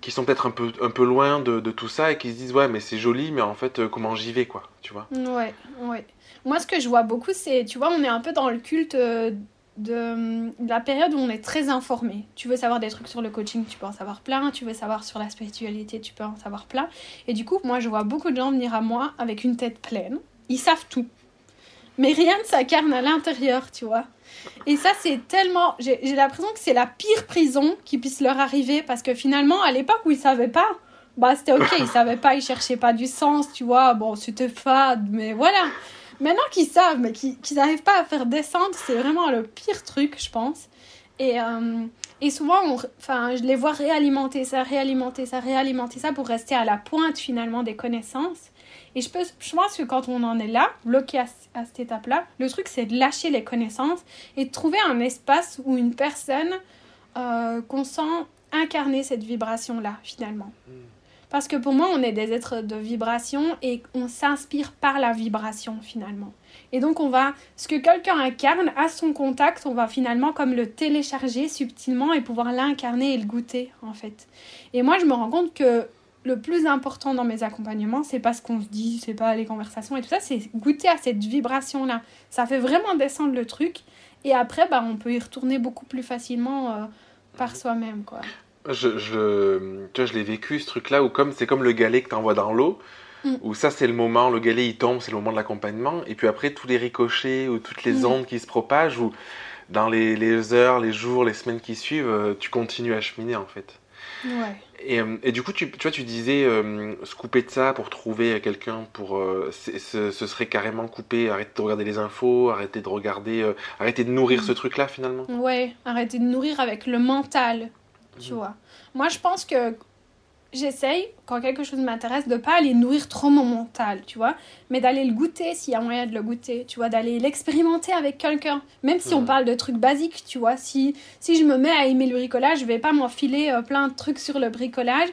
S1: qui sont peut-être un peu, un peu loin de, de, tout ça et qui se disent ouais mais c'est joli mais en fait euh, comment j'y vais quoi tu vois?
S2: Ouais ouais moi, ce que je vois beaucoup, c'est, tu vois, on est un peu dans le culte euh, de, la période où on est très informé. Tu veux savoir des trucs sur le coaching, tu peux en savoir plein. Tu veux savoir sur la spiritualité, tu peux en savoir plein. Et du coup, moi, je vois beaucoup de gens venir à moi avec une tête pleine. Ils savent tout. Mais rien ne s'incarne à l'intérieur, tu vois. Et ça, c'est tellement. J'ai l'impression que c'est la pire prison qui puisse leur arriver parce que finalement, à l'époque où ils savaient pas, bah c'était ok, ils savaient pas, ils cherchaient pas du sens, tu vois. Bon, c'était fade, mais voilà. Maintenant qu'ils savent, mais qu'ils n'arrivent pas à faire descendre, c'est vraiment le pire truc, je pense. Et, euh, et souvent, enfin, je les vois réalimenter ça, réalimenter ça, réalimenter ça pour rester à la pointe finalement des connaissances. Et je, peux, pense que quand on en est là, bloqué à, cette étape-là, le truc c'est de lâcher les connaissances et de trouver un espace où une personne euh, qu'on sent incarner cette vibration-là finalement. Hmm. Parce que pour moi, on est des êtres de vibration et on s'inspire par la vibration finalement. Et donc on va, ce que quelqu'un incarne à son contact, on va finalement comme le télécharger subtilement et pouvoir l'incarner et le goûter en fait. Et moi je me rends compte que le plus important dans mes accompagnements, c'est pas ce qu'on se dit, c'est pas les conversations et tout ça, c'est goûter à cette vibration-là. Ça fait vraiment descendre le truc. Et après, bah, on peut y retourner beaucoup plus facilement euh, par soi-même, quoi.
S1: Je, je, tu vois, je l'ai vécu ce truc-là où comme c'est comme le galet que tu envoies dans l'eau, mm. où ça c'est le moment, le galet il tombe, c'est le moment de l'accompagnement, et puis après tous les ricochets ou toutes les mm. ondes qui se propagent, ou dans les, les, heures, les jours, les semaines qui suivent, euh, tu continues à cheminer en fait.
S2: Ouais.
S1: Et, euh, et, du coup, tu, tu, vois, tu disais euh, se couper de ça pour trouver quelqu'un pour. Euh, ce, serait carrément couper, arrêter de regarder les infos, arrêter de regarder. arrêter de nourrir ce mm. truc-là finalement.
S2: Ouais, arrêter de nourrir avec le mental, tu mm. vois. Moi, je pense que j'essaye, quand quelque chose m'intéresse, de pas aller nourrir trop mon mental, tu vois, mais d'aller le goûter s'il y a moyen de le goûter, tu vois, d'aller l'expérimenter avec quelqu'un. Même si on parle de trucs basiques, tu vois, si, si je me mets à aimer le bricolage, je vais pas m'enfiler euh, plein de trucs sur le bricolage.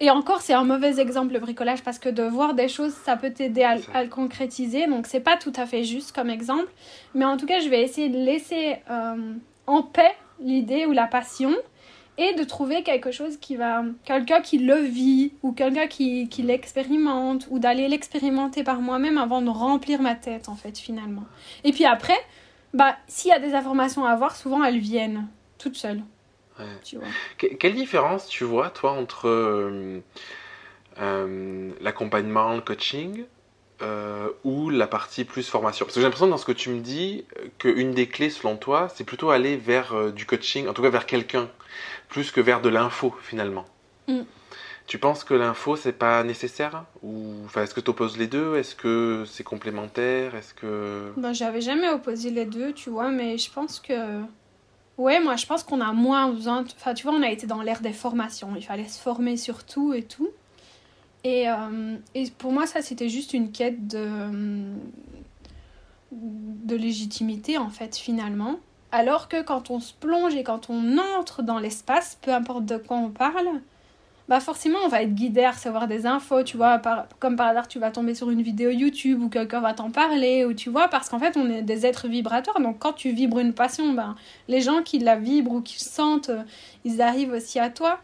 S2: Et encore, c'est un mauvais exemple le bricolage parce que de voir des choses, ça peut t'aider à, le concrétiser. Donc, c'est pas tout à fait juste comme exemple. Mais en tout cas, je vais essayer de laisser euh, en paix l'idée ou la passion et de trouver quelque chose qui va quelqu'un qui le vit ou quelqu'un qui, qui l'expérimente ou d'aller l'expérimenter par moi-même avant de remplir ma tête en fait finalement. Et puis après bah s'il y a des informations à avoir souvent elles viennent toutes seules. Tu vois.
S1: quelle différence tu vois toi entre euh, euh, l'accompagnement le coaching euh, ou la partie plus formation? Parce que j'ai l'impression dans ce que tu me dis qu'une des clés selon toi, c'est plutôt aller vers du coaching, en tout cas vers quelqu'un plus que vers de l'info finalement. Mm. Tu penses que l'info c'est pas nécessaire? Ou enfin est-ce que tu opposes les deux? Est-ce que c'est complémentaire? Est-ce que
S2: ben, j'avais jamais opposé les deux, tu vois, mais je pense que ouais, moi je pense qu'on a moins besoin enfin tu vois, on a été dans l'ère des formations, il fallait se former sur tout et tout. Et, euh, et pour moi ça c'était juste une quête de de légitimité en fait finalement alors que quand on se plonge et quand on entre dans l'espace, peu importe de quoi on parle, bah forcément on va être guidé à recevoir des infos, tu vois, comme par hasard tu vas tomber sur une vidéo YouTube ou quelqu'un va t'en parler, ou tu vois, parce qu'en fait on est des êtres vibratoires, donc quand tu vibres une passion, ben, les gens qui la vibrent ou qui sentent, euh, ils arrivent aussi à toi.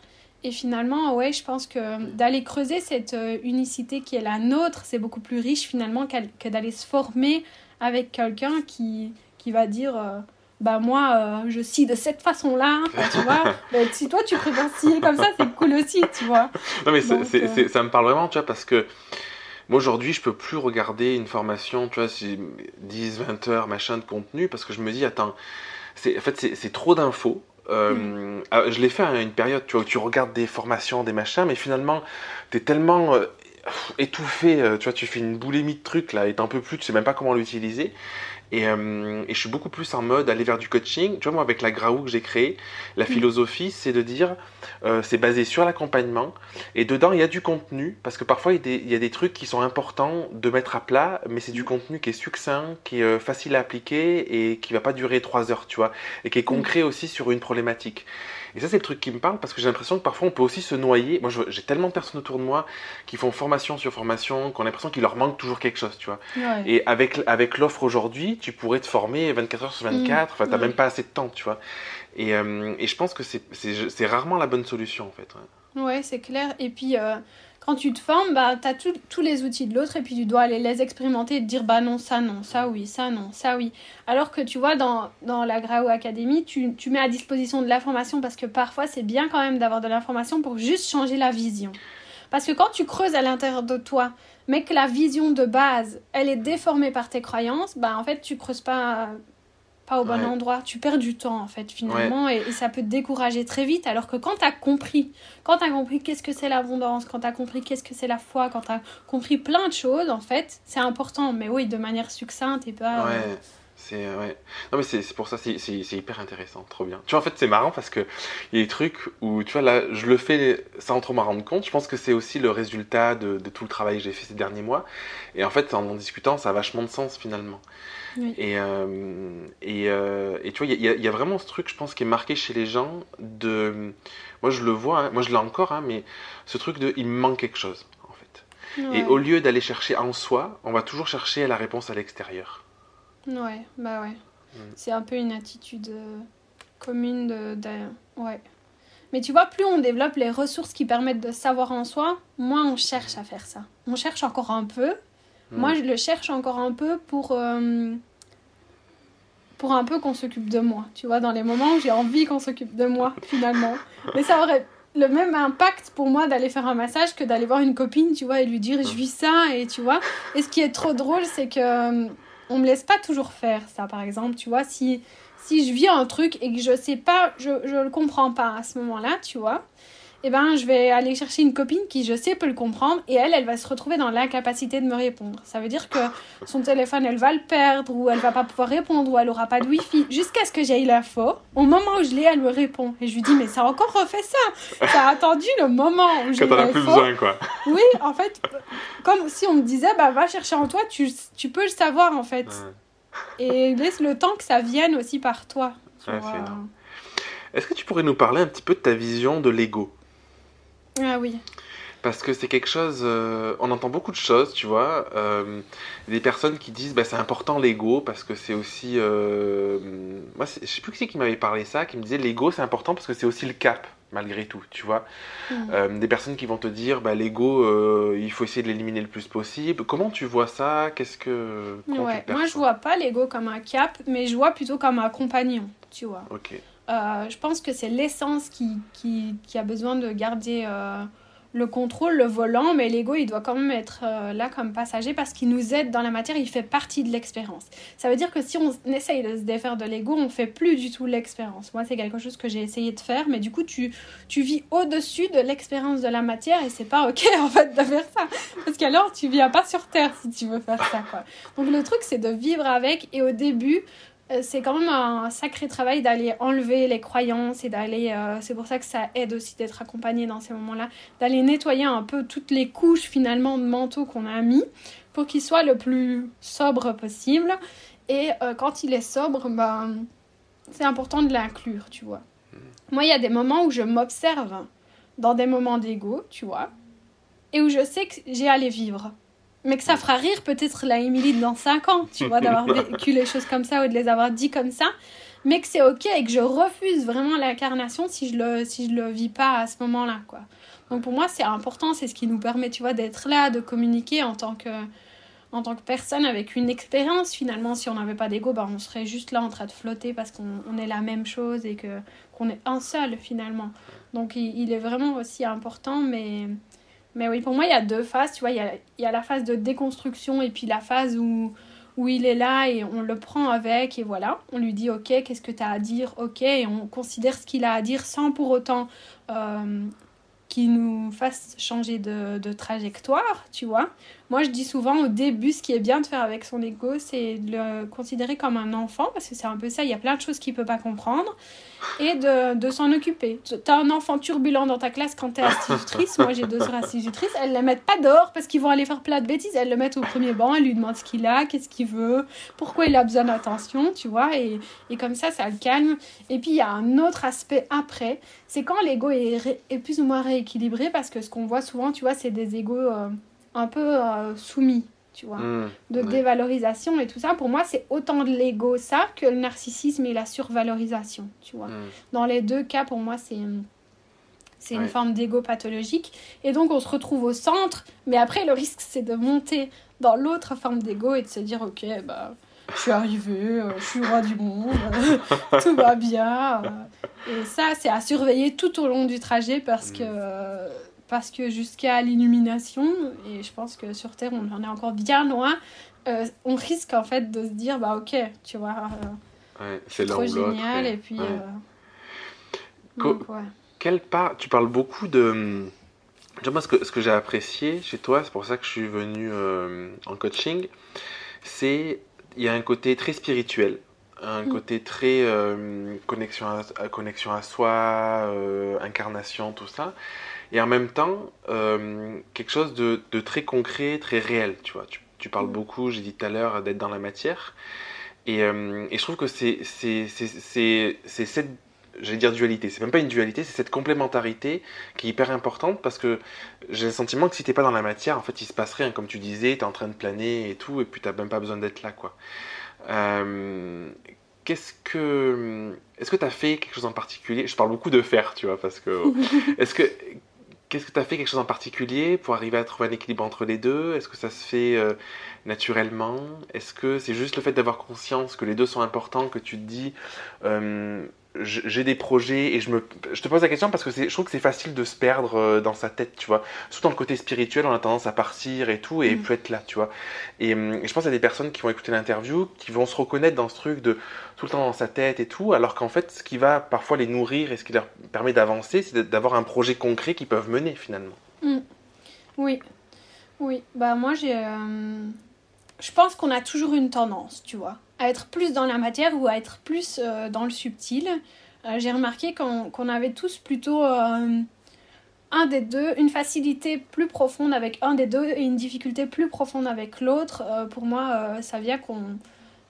S2: Et finalement, ouais, je pense que d'aller creuser cette euh, unicité qui est la nôtre, c'est beaucoup plus riche finalement que d'aller se former avec quelqu'un qui, qui va dire... Euh, bah moi euh, je scie de cette façon là tu vois bah, si toi tu préfères scier comme ça c'est cool aussi tu vois
S1: non mais euh, ça me parle vraiment tu vois parce que moi aujourd'hui je peux plus regarder une formation tu vois 10 20 heures machin de contenu parce que je me dis attends c'est en fait c'est trop d'infos euh, mm. ah, je l'ai fait à une période tu vois, où tu regardes des formations, des machins, mais finalement, tu es tellement étouffé, tu vois, tu fais une boulimie de trucs là, et t'en peux plus, tu sais même pas comment l'utiliser. Et, euh, et, je suis beaucoup plus en mode aller vers du coaching. Tu vois, moi, avec la Graou que j'ai créée, la mm. philosophie, c'est de dire, euh, c'est basé sur l'accompagnement. Et dedans, il y a du contenu, parce que parfois, il y, a des, il y, a des, trucs qui sont importants de mettre à plat, mais c'est du mm. contenu qui est succinct, qui est euh, facile à appliquer et qui va pas durer trois heures, tu vois, et qui est mm. concret aussi sur une problématique. Et ça, c'est le truc qui me parle parce que j'ai l'impression que parfois on peut aussi se noyer. Moi, j'ai tellement de personnes autour de moi qui font formation sur formation, qu'on a l'impression qu'il leur manque toujours quelque chose, tu vois. Et avec, avec l'offre aujourd'hui, tu pourrais te former 24 heures sur 24, enfin, t'as même pas assez de temps, tu vois. Et, euh, et je pense que c'est rarement la bonne solution, en fait.
S2: Ouais, c'est clair. Et puis. Euh, quand tu te formes, bah, tu as tous les outils de l'autre et puis tu dois aller les expérimenter et te dire bah non, ça non, ça oui, ça non, ça oui. Alors que tu vois, dans, dans la Grau Academy, tu, tu mets à disposition de l'information parce que parfois c'est bien quand même d'avoir de l'information pour juste changer la vision. Parce que quand tu creuses à l'intérieur de toi, mais que la vision de base, elle est déformée par tes croyances, bah en fait tu creuses pas pas au bon endroit. Tu perds du temps, en fait, finalement, et, ça peut te décourager très vite. Alors que quand tu as compris, quand tu as compris qu'est-ce que c'est l'abondance, quand tu as compris qu'est-ce que c'est la foi, quand tu as compris plein de choses, en fait, c'est important. Mais oui, de manière succincte et pas.
S1: Ouais. C'est ouais. Non mais c'est c'est pour ça, c'est hyper intéressant, trop bien. Tu vois, en fait, c'est marrant parce que il y a des trucs où, tu vois, là, je le fais sans trop m'en rendre compte. Je pense que c'est aussi le résultat de, de tout le travail que j'ai fait ces derniers mois. Et en fait, en en discutant, ça a vachement de sens finalement.
S2: Oui.
S1: Et, euh, et, euh, et tu vois, il y, a- il y a vraiment ce truc, je pense, qui est marqué chez les gens de... Moi, je le vois, hein, moi, je l'ai encore, hein, mais ce truc de... Il me manque quelque chose, en fait. Et au lieu d'aller chercher en soi, on va toujours chercher la réponse à l'extérieur.
S2: Ouais, bah ouais.
S1: Mm.
S2: C'est un peu une attitude euh, commune de, de- Ouais. Mais tu vois, plus on développe les ressources qui permettent de savoir en soi, moins on cherche à faire ça. On cherche encore un peu.
S1: Mm.
S2: Moi, je le cherche encore un peu pour... euh, pour un peu qu'on s'occupe de moi. Tu vois, dans les moments où j'ai envie qu'on s'occupe de moi, finalement. Mais ça aurait le même impact pour moi d'aller faire un massage que d'aller voir une copine, tu vois, et lui dire je vis ça, et tu vois. Et ce qui est trop drôle, c'est que euh, on me laisse pas toujours faire ça, par exemple, tu vois. Si, si je vis un truc et que je sais pas, je, je le comprends pas à ce moment-là, tu vois, eh ben, je vais aller chercher une copine qui, je sais, peut le comprendre et elle, elle va se retrouver dans l'incapacité de me répondre. Ça veut dire que son téléphone, elle va le perdre ou elle va pas pouvoir répondre ou elle aura pas de wifi jusqu'à ce que j'aie l'info. Au moment où je l'ai, elle me répond. Et je lui dis, mais ça a encore refait ça. Ça a attendu le moment où j'ai
S1: as plus
S2: l'info.
S1: besoin, quoi.
S2: Oui, en fait, comme si on me disait, bah va chercher en toi, tu, tu peux le savoir en fait.
S1: Ouais.
S2: Et laisse le temps que ça vienne aussi par toi.
S1: Ouais, énorme. Est-ce que tu pourrais nous parler un petit peu de ta vision de l'ego?
S2: Ah oui.
S1: Parce que c'est quelque chose, euh, on entend beaucoup de choses, tu vois. euh, des personnes qui disent, bah, c'est important l'ego parce que c'est aussi, euh, moi, je sais plus qui c'est qui m'avait parlé ça, qui me disait l'ego c'est important parce que c'est aussi le cap malgré tout, tu vois.
S2: Mm.
S1: Des personnes qui vont te dire, bah, l'ego, il faut essayer de l'éliminer le plus possible. Comment tu vois ça? Qu'est-ce que
S2: Ouais. Moi, je vois pas l'ego comme un cap, mais je vois plutôt comme un compagnon, tu vois.
S1: Ok.
S2: Euh, je pense que c'est l'essence qui, a besoin de garder euh, le contrôle, le volant, mais l'ego, il doit quand même être euh, là comme passager parce qu'il nous aide dans la matière, il fait partie de l'expérience. Ça veut dire que si on essaye de se défaire de l'ego, on fait plus du tout l'expérience. Moi, c'est quelque chose que j'ai essayé de faire, mais du coup, tu, tu vis au-dessus de l'expérience de la matière et c'est pas ok en fait de faire ça. Parce qu'alors, tu viens pas sur Terre si tu veux faire ça. Donc, le truc, c'est de vivre avec et au début, c'est quand même un sacré travail d'aller enlever les croyances et d'aller. euh, c'est pour ça que ça aide aussi d'être accompagné dans ces moments-là, d'aller nettoyer un peu toutes les couches finalement de manteau qu'on a mis pour qu'il soit le plus sobre possible. Et euh, quand il est sobre, ben, c'est important de l'inclure, tu vois. Moi, il y a des moments où je m'observe dans des moments d'ego, tu vois, et où je sais que j'ai à les vivre. Mais que ça fera rire peut-être la Émilie dans 5 ans, tu vois, d'avoir vécu les choses comme ça ou de les avoir dit comme ça. Mais que c'est ok et que je refuse vraiment l'incarnation si je le si je le vis pas à ce moment-là, quoi. Donc pour moi, c'est important, c'est ce qui nous permet, tu vois, d'être là, de communiquer en tant que en tant que personne avec une expérience. Finalement, si on n'avait pas d'ego, ben, on serait juste là en train de flotter parce qu'on on est la même chose et que qu'on est un seul finalement. Donc il, il est vraiment aussi important, mais mais oui, pour moi, il y a deux phases. Tu vois, il y a, la phase de déconstruction et puis la phase où, où il est là et on le prend avec et voilà. On lui dit, OK, qu'est-ce que tu as à dire? OK, et on considère ce qu'il a à dire sans pour autant euh, qu'il nous fasse changer de trajectoire, tu vois. Moi, je dis souvent au début, ce qui est bien de faire avec son ego, c'est de le considérer comme un enfant, parce que c'est un peu ça, il y a plein de choses qu'il peut pas comprendre, et de, s'en occuper. Tu as un enfant turbulent dans ta classe quand tu es institutrice, moi j'ai deux sœurs institutrices, elles ne mettent pas dehors parce qu'ils vont aller faire plein de bêtises, elles le mettent au premier banc, elles lui demandent ce qu'il a, qu'est-ce qu'il veut, pourquoi il a besoin d'attention, tu vois, et, comme ça, ça le calme. Et puis il y a un autre aspect après, c'est quand l'ego est plus ou moins rééquilibré, parce que ce qu'on voit souvent, tu vois, c'est des égos euh, un peu euh, soumis, tu vois
S1: Mmh,
S2: de
S1: ouais.
S2: dévalorisation et tout ça, pour moi, c'est autant de l'ego, ça, que le narcissisme et la survalorisation, tu vois.
S1: Mmh.
S2: Dans les deux cas, pour moi, c'est c'est une forme d'ego pathologique. Et donc, on se retrouve au centre, mais après, le risque, c'est de monter dans l'autre forme d'ego et de se dire, ok, bah, je suis arrivé, euh, je suis roi du monde, euh, tout va bien. euh. et ça, c'est à surveiller tout au long du trajet parce que, euh, parce que jusqu'à l'illumination, et je pense que sur Terre, on en est encore bien loin, euh, on risque en fait de se dire, bah ok, tu vois, euh,
S1: Ouais, c'est
S2: trop génial, et puis...
S1: Ouais.
S2: euh,
S1: Co-
S2: donc, ouais.
S1: Quelle part Tu parles beaucoup de. Moi, ce que, ce que j'ai apprécié chez toi, c'est pour ça que je suis venu en coaching, c'est il y a un côté très spirituel, un
S2: Mm.
S1: côté très euh, connexion, à, connexion à soi, euh, incarnation, tout ça. Et en même temps, euh, quelque chose de, de très concret, très réel, tu vois. Tu, tu parles
S2: Mm.
S1: beaucoup, j'ai dit tout à l'heure, d'être dans la matière. Et, euh, et je trouve que c'est cette, j'allais dire dualité, c'est même pas une dualité, c'est cette complémentarité qui est hyper importante parce que j'ai le sentiment que si t'es pas dans la matière, en fait, il se passe rien. Comme tu disais, t'es en train de planer et tout, et puis t'as même pas besoin d'être là, quoi. Euh, Qu'est-ce que, est-ce que t'as fait quelque chose en particulier? Je parle beaucoup de faire, tu vois, parce que est-ce que Qu'est-ce que tu as fait quelque chose en particulier pour arriver à trouver un équilibre entre les deux? Est-ce que ça se fait euh, naturellement? Est-ce que c'est juste le fait d'avoir conscience que les deux sont importants que tu te dis euh, j'ai des projets et je me je te pose la question parce que je trouve que c'est facile de se perdre euh, dans sa tête, tu vois. Surtout dans le côté spirituel, on a tendance à partir et tout et
S2: Mm.
S1: plus être là, tu vois. Et, hum, et je pense à des personnes qui vont écouter l'interview qui vont se reconnaître dans ce truc de tout le temps dans sa tête et tout, alors qu'en fait, ce qui va parfois les nourrir et ce qui leur permet d'avancer, c'est d'avoir un projet concret qu'ils peuvent mener finalement.
S2: Oui, oui. Bah moi j'ai, euh, je pense qu'on a toujours une tendance, tu vois, à être plus dans la matière ou à être plus euh, dans le subtil. Euh, j'ai remarqué qu'on avait tous plutôt euh, un des deux, une facilité plus profonde avec un des deux et une difficulté plus profonde avec l'autre. Pour moi, ça vient qu'on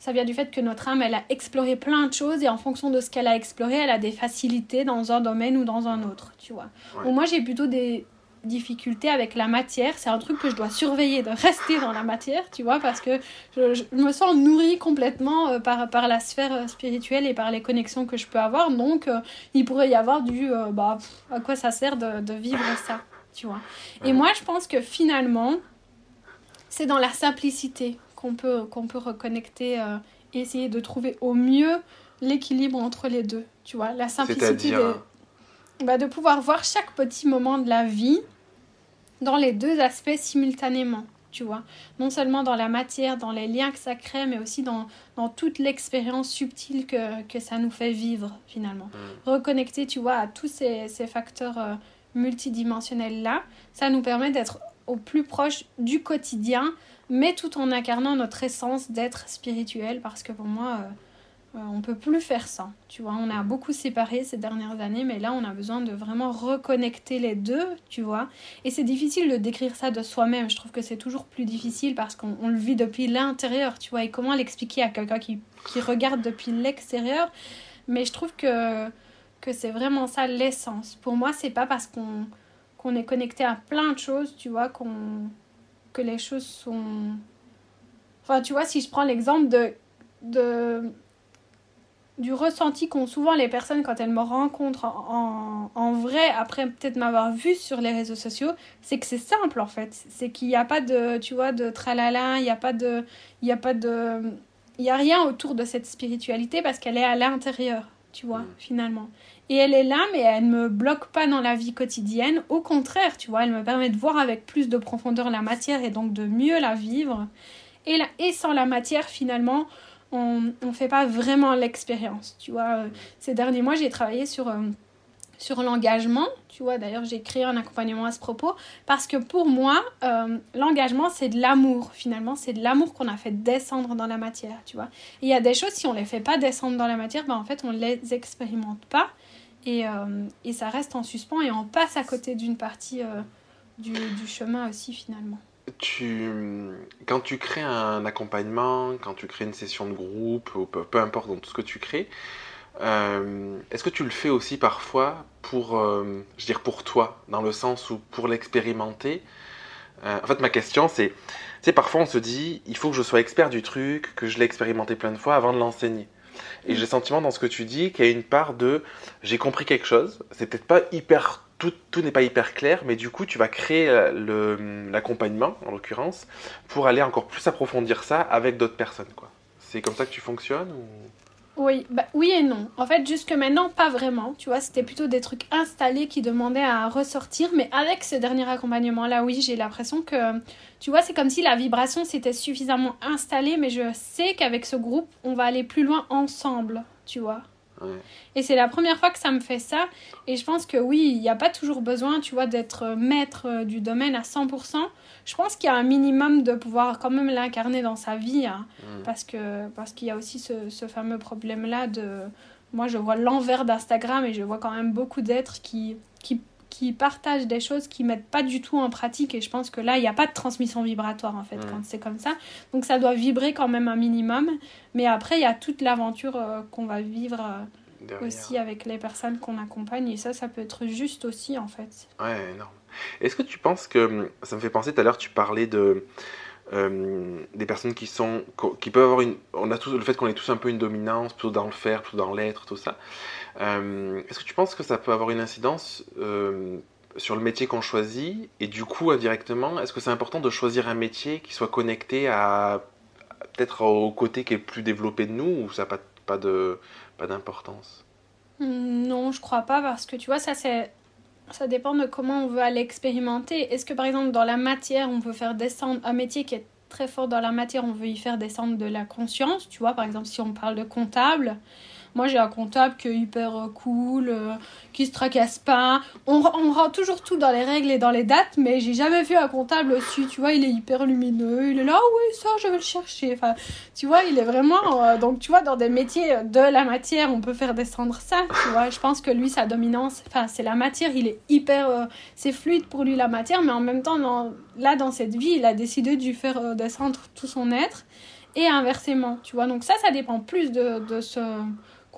S2: ça vient du fait que notre âme, elle a exploré plein de choses et en fonction de ce qu'elle a exploré, elle a des facilités dans un domaine ou dans un autre, tu vois.
S1: Ouais.
S2: Moi, j'ai plutôt des difficultés avec la matière. C'est un truc que je dois surveiller, de rester dans la matière, tu vois, parce que je, je me sens nourrie complètement euh, par, par la sphère euh, spirituelle et par les connexions que je peux avoir. Donc, euh, il pourrait y avoir du, euh, bah, pff, à quoi ça sert de, de vivre ça, tu vois. Et moi, je pense que finalement, c'est dans la simplicité qu'on peut, qu'on peut reconnecter, essayer de trouver au mieux l'équilibre entre les deux, tu vois. La simplicité des- bah, de pouvoir voir chaque petit moment de la vie dans les deux aspects simultanément, tu vois. Non seulement dans la matière, dans les liens que ça crée, mais aussi dans, dans toute l'expérience subtile que, que ça nous fait vivre, finalement.
S1: Mm.
S2: Reconnecter, tu vois, à tous ces, ces facteurs euh, multidimensionnels-là, ça nous permet d'être au plus proche du quotidien, mais tout en incarnant notre essence d'être spirituel, parce que pour moi... euh, euh, on peut plus faire ça, tu vois. On a beaucoup séparé ces dernières années, mais là, on a besoin de vraiment reconnecter les deux, tu vois. Et c'est difficile de décrire ça de soi-même. Je trouve que c'est toujours plus difficile parce qu'on on le vit depuis l'intérieur, tu vois. Et comment l'expliquer à quelqu'un qui, qui regarde depuis l'extérieur? Mais je trouve que, que c'est vraiment ça l'essence. Pour moi, c'est pas parce qu'on qu'on est connecté à plein de choses, tu vois, qu'on que les choses sont... Enfin, tu vois, si je prends l'exemple de... de du ressenti qu'ont souvent les personnes quand elles me rencontrent en, en, en vrai, après peut-être m'avoir vu sur les réseaux sociaux, c'est que c'est simple en fait. C'est qu'il n'y a pas de, tu vois, de tralala, il n'y a pas de... Il n'y a pas de... Il n'y a rien autour de cette spiritualité parce qu'elle est à l'intérieur, tu vois,
S1: Mm.
S2: finalement. Et elle est là, mais elle ne me bloque pas dans la vie quotidienne. Au contraire, tu vois, elle me permet de voir avec plus de profondeur la matière et donc de mieux la vivre. Et, la, et sans la matière, finalement, on ne fait pas vraiment l'expérience. Tu vois, Euh, ces derniers mois, j'ai travaillé sur, euh, sur l'engagement. Tu vois, d'ailleurs, j'ai créé un accompagnement à ce propos. Parce que pour moi, euh, l'engagement, c'est de l'amour. Finalement, c'est de l'amour qu'on a fait descendre dans la matière. Tu vois, il y a des choses, si on ne les fait pas descendre dans la matière, ben, en fait, on ne les expérimente pas. Et, et ça reste en suspens et on passe à côté d'une partie du, du chemin aussi, finalement.
S1: Tu, quand tu crées un accompagnement, quand tu crées une session de groupe, ou peu, peu importe dans tout ce que tu crées, euh, est-ce que tu le fais aussi parfois pour, euh, je veux dire pour toi, dans le sens où pour l'expérimenter Euh, En fait, ma question c'est, sais, parfois on se dit, il faut que je sois expert du truc, que je l'ai expérimenté plein de fois avant de l'enseigner. Et j'ai le sentiment dans ce que tu dis qu'il y a une part de, j'ai compris quelque chose, c'est peut-être pas hyper tout, tout n'est pas hyper clair, mais du coup, tu vas créer euh, le- l'accompagnement, en l'occurrence, pour aller encore plus approfondir ça avec d'autres personnes. quoi. C'est comme ça que tu fonctionnes ou...
S2: Oui, bah, oui et non. En fait, jusque maintenant, pas vraiment. Tu vois, c'était plutôt des trucs installés qui demandaient à ressortir. Mais avec ce dernier accompagnement-là, oui, j'ai l'impression que, tu vois, c'est comme si la vibration s'était suffisamment installée. Mais je sais qu'avec ce groupe, on va aller plus loin ensemble, tu vois. Et c'est la première fois que ça me fait ça. Et je pense que oui, il n'y a pas toujours besoin, tu vois, d'être maître euh, du domaine à 100%. Je pense qu'il y a un minimum de pouvoir quand même l'incarner dans sa vie. Hein. Mm. Parce que parce qu'il y a aussi ce, ce fameux problème-là de... Moi, je vois l'envers d'Instagram et je vois quand même beaucoup d'êtres qui, qui qui partagent des choses qui mettent pas du tout en pratique et je pense que là il n'y a pas de transmission vibratoire en fait mm. quand c'est comme ça. Donc ça doit vibrer quand même un minimum. Mais après il y a toute l'aventure euh, qu'on va vivre euh, aussi avec les personnes qu'on accompagne. Et ça ça peut être juste aussi en fait.
S1: Ouais énorme. Est-ce que tu penses que ça me fait penser tout à l'heure tu parlais de euh, des personnes qui sont qui peuvent avoir une on a tous le fait qu'on ait tous un peu une dominance plutôt dans le faire plutôt dans l'être tout ça est-ce que tu penses que ça peut avoir une incidence euh, sur le métier qu'on choisit Et du coup, indirectement, est-ce que c'est important de choisir un métier qui soit connecté à peut-être au côté qui est le plus développé de nous ou ça n'a pas, pas, d'importance?
S2: Non, je crois pas parce que tu vois, ça ça dépend de comment on veut aller expérimenter. Est-ce que par exemple dans la matière, on veut faire descendre un métier qui est très fort dans la matière, on veut y faire descendre de la conscience, tu vois, par exemple si on parle de comptable, moi, j'ai un comptable qui est hyper euh, cool, euh, qui se tracasse pas. On, on rend toujours tout dans les règles et dans les dates, mais j'ai jamais vu un comptable aussi. Tu vois, il est hyper lumineux. Il est là, ah oui, ça, je vais le chercher. Enfin, tu vois, il est vraiment. Euh, donc, tu vois, dans des métiers de la matière, on peut faire descendre ça. Tu vois, je pense que lui, sa dominance, enfin, c'est la matière. Il est hyper. c'est fluide pour lui, la matière, mais en même temps, là, dans cette vie, il a décidé de lui faire descendre tout son être et inversement, tu vois. Donc ça, ça dépend plus de, de ce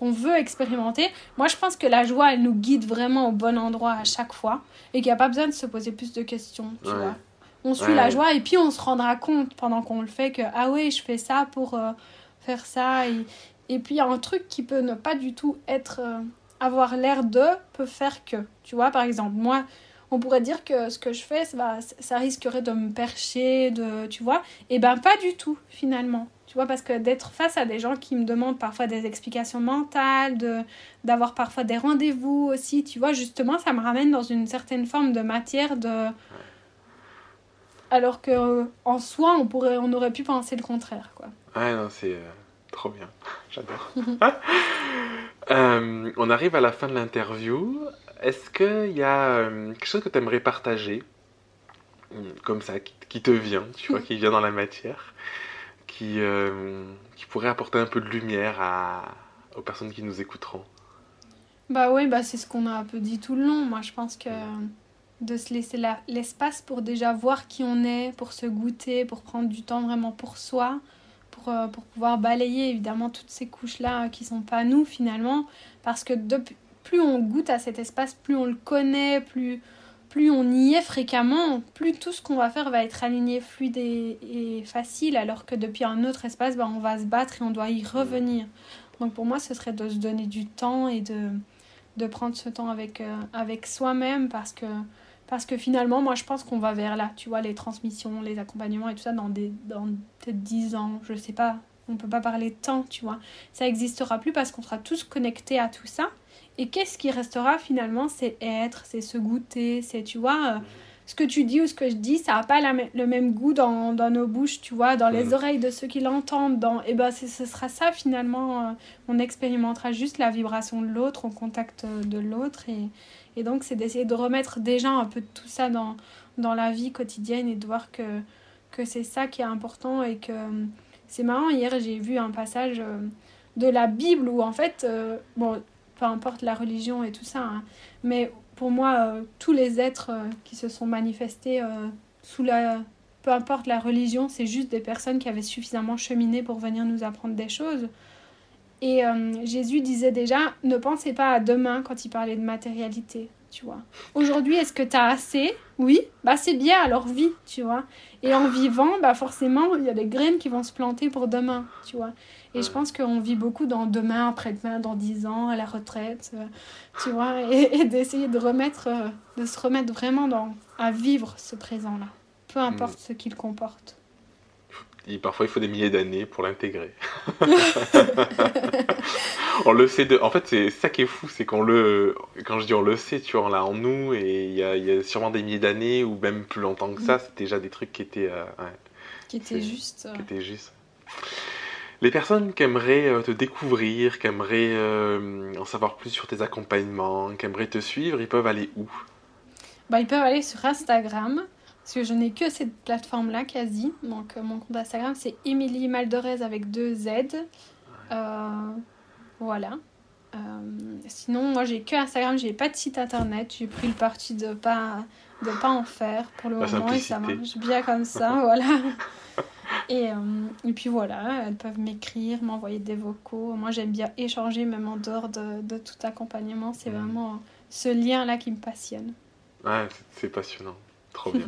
S2: qu'on veut expérimenter. Moi, je pense que la joie, elle nous guide vraiment au bon endroit à chaque fois et qu'il n'y a pas besoin de se poser plus de questions, tu vois. On suit la joie et puis on se rendra compte pendant qu'on le fait que, ah oui, je fais ça pour euh, faire ça. Et, et puis, il y a un truc qui peut ne pas du tout être, euh, avoir l'air de, peut faire que, tu vois, par exemple, moi, on pourrait dire que ce que je fais, ça, ça risquerait de me percher, de, tu vois. Et ben, pas du tout, finalement. Tu vois, parce que d'être face à des gens qui me demandent parfois des explications mentales, de, d'avoir parfois des rendez-vous aussi, tu vois, justement, ça me ramène dans une certaine forme de matière de... Alors que en soi, on, pourrait, on aurait pu penser le contraire, quoi.
S1: Ouais, non, c'est euh, trop bien. J'adore. Euh, on arrive à la fin de l'interview. Est-ce qu'il y a euh, quelque chose que tu aimerais partager comme ça, qui, qui, te vient, tu vois, qui vient dans la matière? Qui, euh, pourrait apporter un peu de lumière aux personnes qui nous écouteront
S2: Bah oui, bah c'est ce qu'on a un peu dit tout le long. Moi, je pense que de se laisser l'espace pour déjà voir qui on est, pour se goûter, pour prendre du temps vraiment pour soi, pour, euh, pour pouvoir balayer évidemment toutes ces couches-là qui sont pas nous finalement. Parce que depuis, plus on goûte à cet espace, plus on le connaît, plus plus on y est fréquemment, plus tout ce qu'on va faire va être aligné, fluide et, facile, alors que depuis un autre espace, ben, on va se battre et on doit y revenir. Donc pour moi, ce serait de se donner du temps et de, de prendre ce temps avec, euh, avec soi-même parce que, parce que finalement, moi, je pense qu'on va vers là, tu vois, les transmissions, les accompagnements et tout ça dans, des, dans peut-être 10 ans, je sais pas, on peut pas parler de temps, tu vois. Ça n'existera plus parce qu'on sera tous connectés à tout ça. Et qu'est-ce qui restera finalement C'est être, c'est se goûter, c'est, tu vois, euh, ce que tu dis ou ce que je dis, ça n'a pas le même goût dans, dans, nos bouches, tu vois, dans les oreilles de ceux qui l'entendent. Dans... Et ben, ce sera ça finalement. Euh, on expérimentera juste la vibration de l'autre, au contact de l'autre. Et, et donc, c'est d'essayer de remettre déjà un peu de tout ça dans, dans la vie quotidienne et de voir que, que c'est ça qui est important et que c'est marrant. Hier, j'ai vu un passage euh, de la Bible où en fait, bon, peu importe la religion et tout ça. Hein. Mais pour moi, euh, tous les êtres euh, qui se sont manifestés euh, sous la... Peu importe la religion, c'est juste des personnes qui avaient suffisamment cheminé pour venir nous apprendre des choses. Et Jésus disait déjà, ne pensez pas à demain quand il parlait de matérialité, tu vois. Aujourd'hui, est-ce que tu as assez? Oui, bah c'est bien, alors vis, tu vois. Et en vivant, bah forcément, il y a des graines qui vont se planter pour demain, tu vois. Et je pense qu'on vit beaucoup dans demain, après-demain, dans dix ans, à la retraite, euh, tu vois, et, d'essayer de remettre, euh, de se remettre vraiment dans, à vivre ce présent-là, peu importe mm. ce qu'il comporte.
S1: Parfois, il faut des milliers d'années pour l'intégrer. on le sait de... En fait, c'est ça qui est fou, c'est qu'on le... Quand je dis on le sait, tu vois, on l'a en nous, et il y a, y a, sûrement des milliers d'années, ou même plus longtemps que ça, mm. c'est déjà des trucs qui étaient... Euh,
S2: qui étaient justes.
S1: Qui étaient justes. Les personnes qui aimeraient euh, te découvrir, qui aimeraient euh, en savoir plus sur tes accompagnements, qui aimeraient te suivre, ils peuvent aller où?
S2: Bah, Ils peuvent aller sur Instagram, parce que je n'ai que cette plateforme-là quasi. Donc euh, mon compte Instagram c'est Émilie Maldorez avec deux Z. voilà. sinon, moi j'ai que Instagram, j'ai pas de site internet. J'ai pris le parti de pas de pas en faire pour le moment et ça marche bien comme ça, voilà. Et, euh, et, puis voilà, elles peuvent m'écrire, m'envoyer des vocaux. Moi, j'aime bien échanger, même en dehors de, de tout accompagnement. C'est mm. vraiment ce lien-là qui me passionne.
S1: Ouais, c'est passionnant. Trop bien.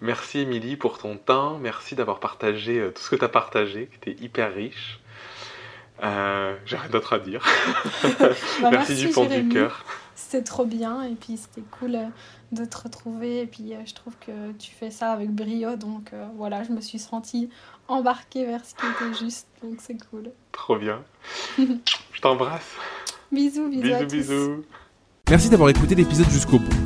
S1: Merci, Émilie, pour ton temps. Merci d'avoir partagé euh, tout ce que tu as partagé, qui était hyper riche. Euh, J'ai rien d'autre à dire.
S2: Bah, merci, du fond du cœur. C'était trop bien et puis c'était cool de te retrouver. Et puis, euh, je trouve que tu fais ça avec brio. Donc, euh, voilà, je me suis sentie embarquée vers ce qui était juste. Donc, c'est cool.
S1: Trop bien. je t'embrasse.
S2: Bisous, bisous.
S1: Bisous, bisous.
S3: Merci d'avoir écouté l'épisode jusqu'au bout.